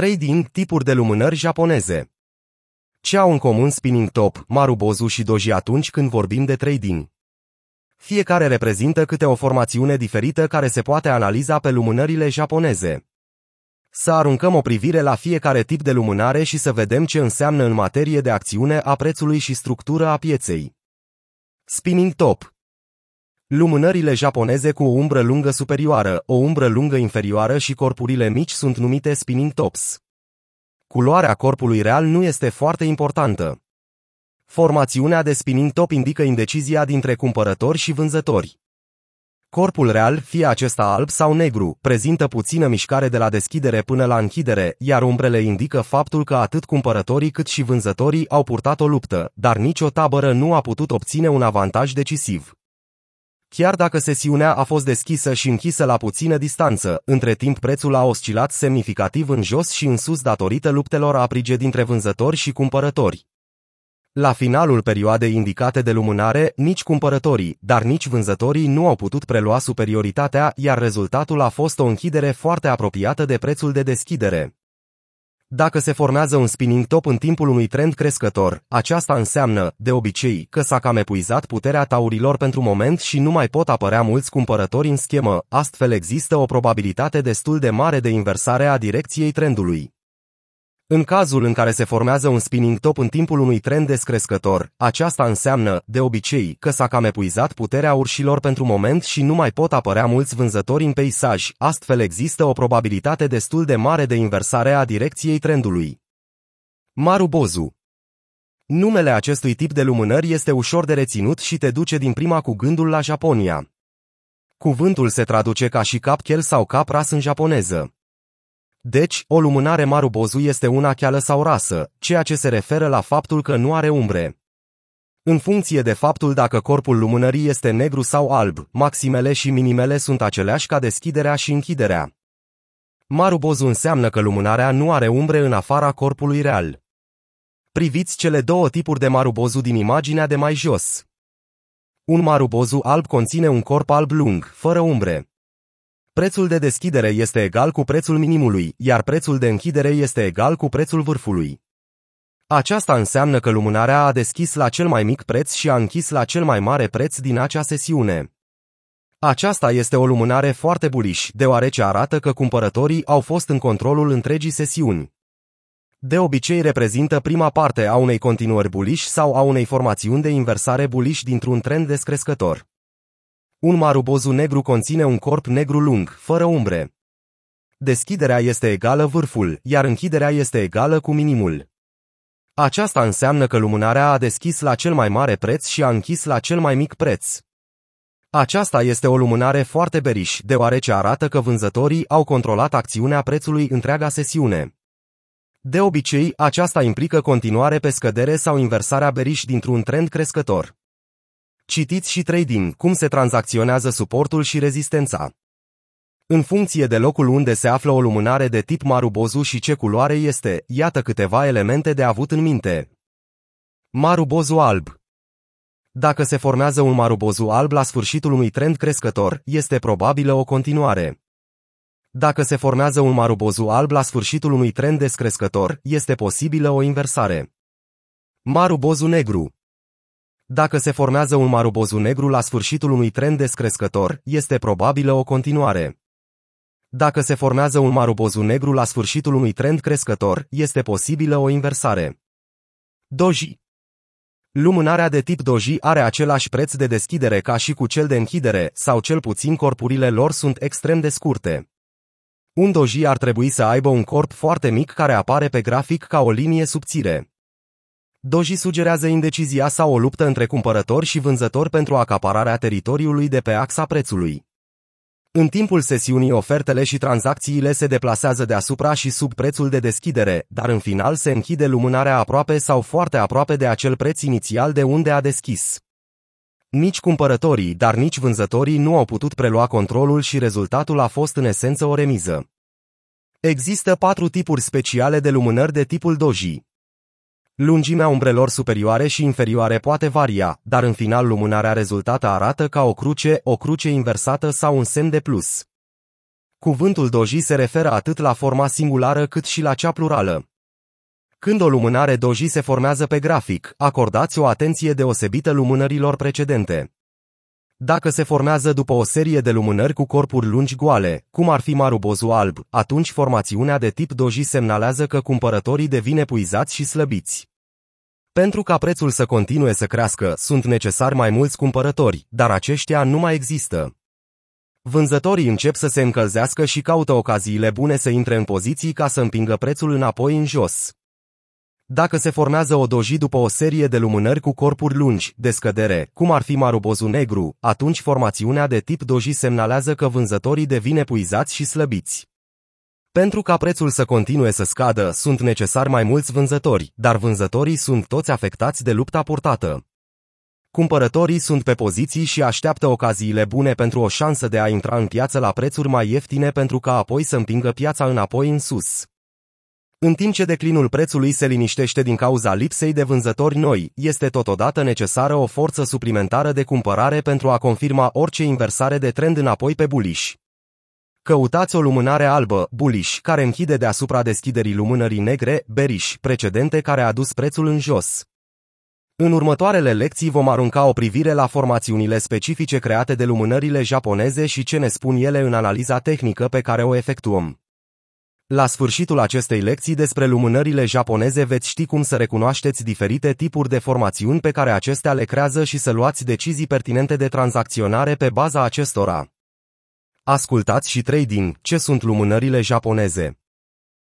Trading tipuri de lumânări japoneze. Ce au în comun Spinning Top, Marubozu și Doji atunci când vorbim de trading? Fiecare reprezintă câte o formațiune diferită care se poate analiza pe lumânările japoneze. Să aruncăm o privire la fiecare tip de lumânare și să vedem ce înseamnă în materie de acțiune a prețului și structură a pieței. Spinning Top Lumânările japoneze cu o umbră lungă superioară, o umbră lungă inferioară și corpurile mici sunt numite spinning tops. Culoarea corpului real nu este foarte importantă. Formațiunea de spinning top indică indecizia dintre cumpărători și vânzători. Corpul real, fie acesta alb sau negru, prezintă puțină mișcare de la deschidere până la închidere, iar umbrele indică faptul că atât cumpărătorii cât și vânzătorii au purtat o luptă, dar nicio tabără nu a putut obține un avantaj decisiv. Chiar dacă sesiunea a fost deschisă și închisă la puțină distanță, între timp prețul a oscilat semnificativ în jos și în sus datorită luptelor aprige dintre vânzători și cumpărători. La finalul perioadei indicate de lumânare, nici cumpărătorii, dar nici vânzătorii nu au putut prelua superioritatea, iar rezultatul a fost o închidere foarte apropiată de prețul de deschidere. Dacă se formează un spinning top în timpul unui trend crescător, aceasta înseamnă, de obicei, că s-a cam epuizat puterea taurilor pentru moment și nu mai pot apărea mulți cumpărători în schemă, astfel există o probabilitate destul de mare de inversare a direcției trendului. În cazul în care se formează un spinning top în timpul unui trend descrescător, aceasta înseamnă, de obicei, că s-a cam epuizat puterea urșilor pentru moment și nu mai pot apărea mulți vânzători în peisaj, astfel există o probabilitate destul de mare de inversare a direcției trendului. Marubozu Numele acestui tip de lumânări este ușor de reținut și te duce din prima cu gândul la Japonia. Cuvântul se traduce ca și cap chel sau cap ras în japoneză. Deci, o lumânare marubozu este una cheală sau rasă, ceea ce se referă la faptul că nu are umbre. În funcție de faptul dacă corpul lumânării este negru sau alb, maximele și minimele sunt aceleași ca deschiderea și închiderea. Marubozu înseamnă că lumânarea nu are umbre în afara corpului real. Priviți cele două tipuri de marubozu din imaginea de mai jos. Un marubozu alb conține un corp alb lung, fără umbre. Prețul de deschidere este egal cu prețul minimului, iar prețul de închidere este egal cu prețul vârfului. Aceasta înseamnă că lumânarea a deschis la cel mai mic preț și a închis la cel mai mare preț din acea sesiune. Aceasta este o lumânare foarte buliș, deoarece arată că cumpărătorii au fost în controlul întregii sesiuni. De obicei reprezintă prima parte a unei continuări buliș sau a unei formațiuni de inversare buliș dintr-un trend descrescător. Un marubozu negru conține un corp negru lung, fără umbre. Deschiderea este egală vârful, iar închiderea este egală cu minimul. Aceasta înseamnă că lumânarea a deschis la cel mai mare preț și a închis la cel mai mic preț. Aceasta este o lumânare foarte beriș, deoarece arată că vânzătorii au controlat acțiunea prețului întreaga sesiune. De obicei, aceasta implică continuare pe scădere sau inversarea beriș dintr-un trend crescător. Citiți și trading, cum se tranzacționează suportul și rezistența. În funcție de locul unde se află o lumânare de tip marubozu și ce culoare este, iată câteva elemente de avut în minte. Marubozu alb Dacă se formează un marubozu alb la sfârșitul unui trend crescător, este probabilă o continuare. Dacă se formează un marubozu alb la sfârșitul unui trend descrescător, este posibilă o inversare. Marubozu negru dacă se formează un marubozu negru la sfârșitul unui trend descrescător, este probabilă o continuare. Dacă se formează un marubozu negru la sfârșitul unui trend crescător, este posibilă o inversare. Doji Lumânarea de tip doji are același preț de deschidere ca și cu cel de închidere, sau cel puțin corpurile lor sunt extrem de scurte. Un doji ar trebui să aibă un corp foarte mic care apare pe grafic ca o linie subțire. Doji sugerează indecizia sau o luptă între cumpărători și vânzători pentru acapararea teritoriului de pe axa prețului. În timpul sesiunii ofertele și tranzacțiile se deplasează deasupra și sub prețul de deschidere, dar în final se închide lumânarea aproape sau foarte aproape de acel preț inițial de unde a deschis. Nici cumpărătorii, dar nici vânzătorii nu au putut prelua controlul și rezultatul a fost în esență o remiză. Există patru tipuri speciale de lumânări de tipul doji. Lungimea umbrelor superioare și inferioare poate varia, dar în final lumânarea rezultată arată ca o cruce, o cruce inversată sau un semn de plus. Cuvântul doji se referă atât la forma singulară cât și la cea plurală. Când o lumânare doji se formează pe grafic, acordați o atenție deosebită lumânărilor precedente. Dacă se formează după o serie de lumânări cu corpuri lungi goale, cum ar fi marubozul alb, atunci formațiunea de tip doji semnalează că cumpărătorii devin epuizați și slăbiți. Pentru ca prețul să continue să crească, sunt necesari mai mulți cumpărători, dar aceștia nu mai există. Vânzătorii încep să se încălzească și caută ocaziile bune să intre în poziții ca să împingă prețul înapoi în jos. Dacă se formează o doji după o serie de lumânări cu corpuri lungi, de scădere, cum ar fi marubozul negru, atunci formațiunea de tip doji semnalează că vânzătorii devin epuizați și slăbiți. Pentru ca prețul să continue să scadă, sunt necesari mai mulți vânzători, dar vânzătorii sunt toți afectați de lupta purtată. Cumpărătorii sunt pe poziții și așteaptă ocaziile bune pentru o șansă de a intra în piață la prețuri mai ieftine pentru ca apoi să împingă piața înapoi în sus. În timp ce declinul prețului se liniștește din cauza lipsei de vânzători noi, este totodată necesară o forță suplimentară de cumpărare pentru a confirma orice inversare de trend înapoi pe buliș. Căutați o lumânare albă, bullish, care închide deasupra deschiderii lumânării negre, bearish, precedente care a dus prețul în jos. În următoarele lecții vom arunca o privire la formațiunile specifice create de lumânările japoneze și ce ne spun ele în analiza tehnică pe care o efectuăm. La sfârșitul acestei lecții despre lumânările japoneze veți ști cum să recunoașteți diferite tipuri de formațiuni pe care acestea le creează și să luați decizii pertinente de tranzacționare pe baza acestora. Ascultați și trading, ce sunt lumânările japoneze.